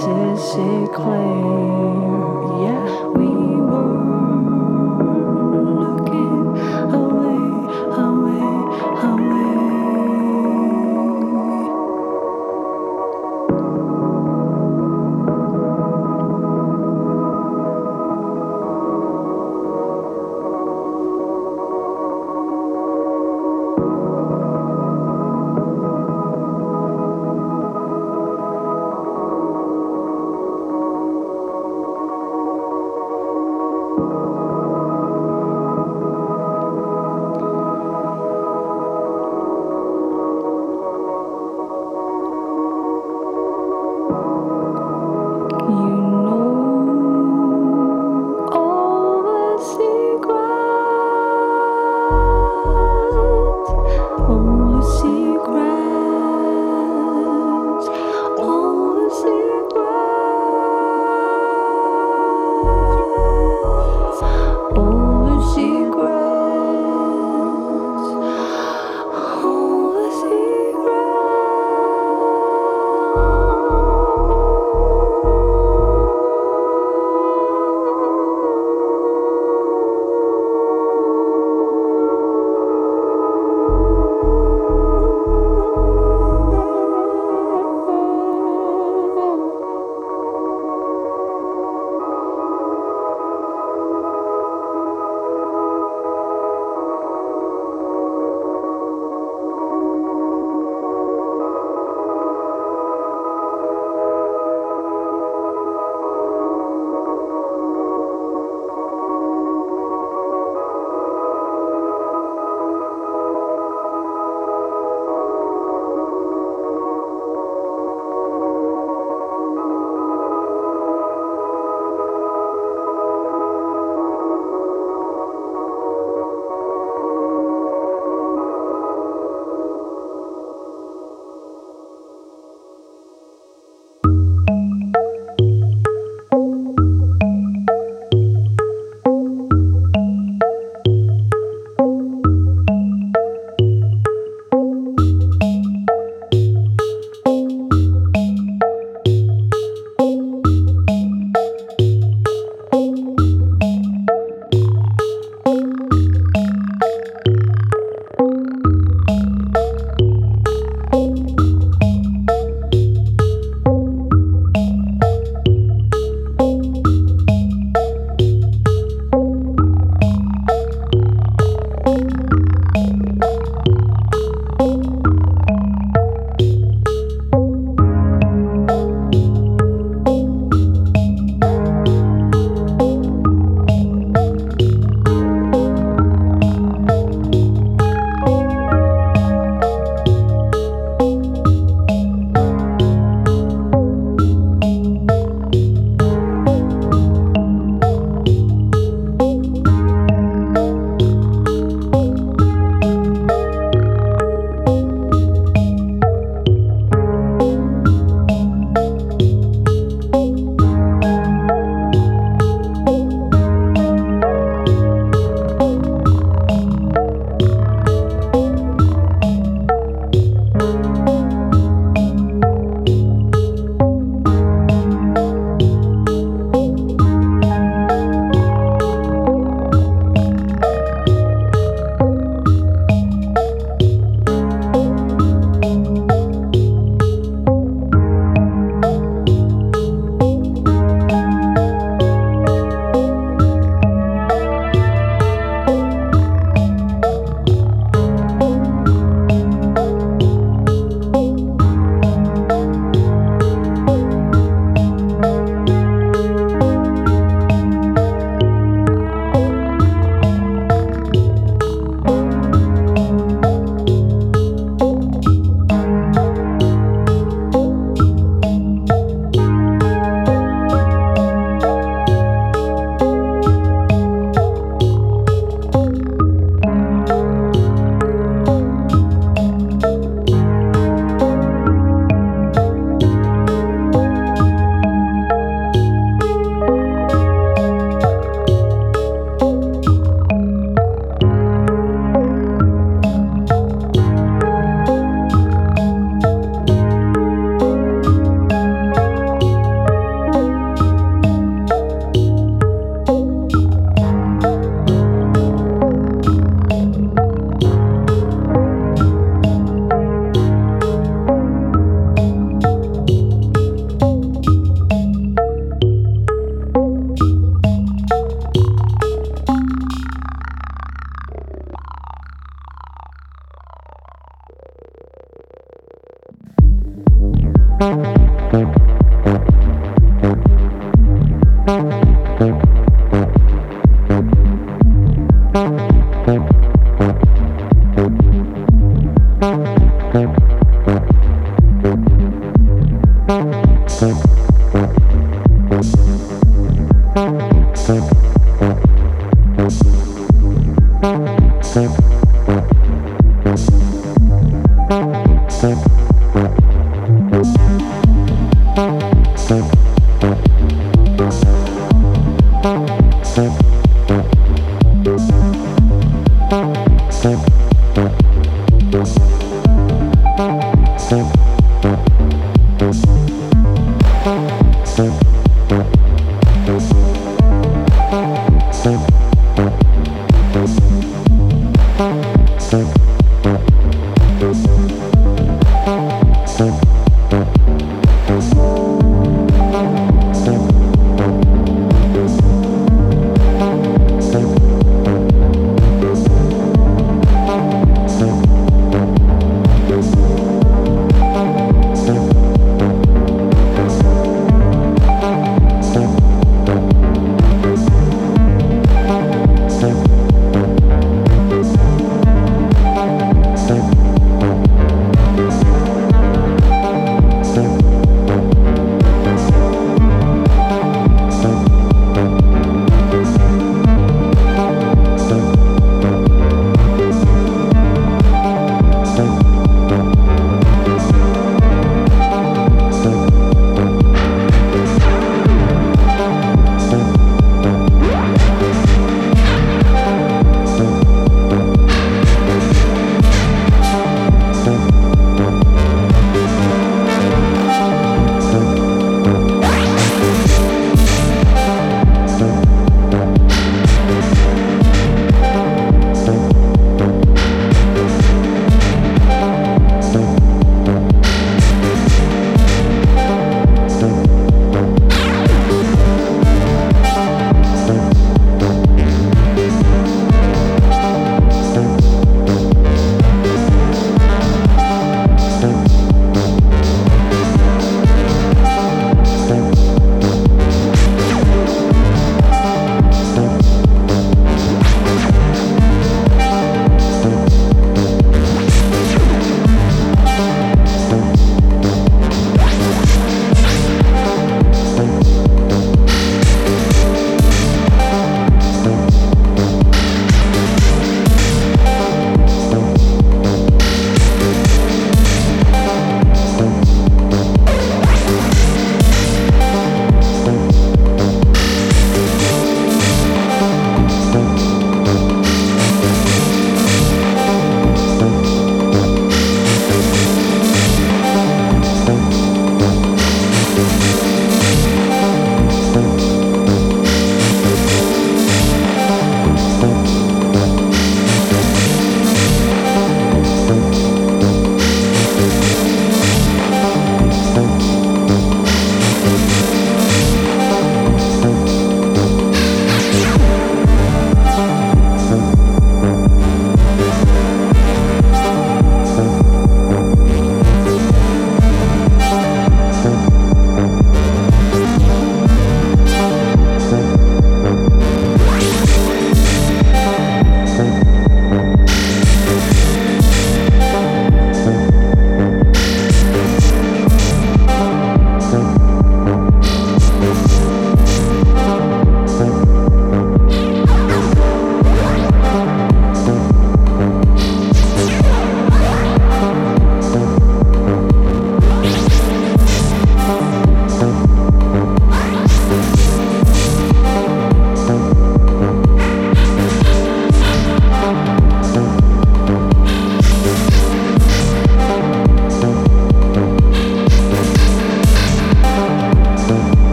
to see clear. Yeah,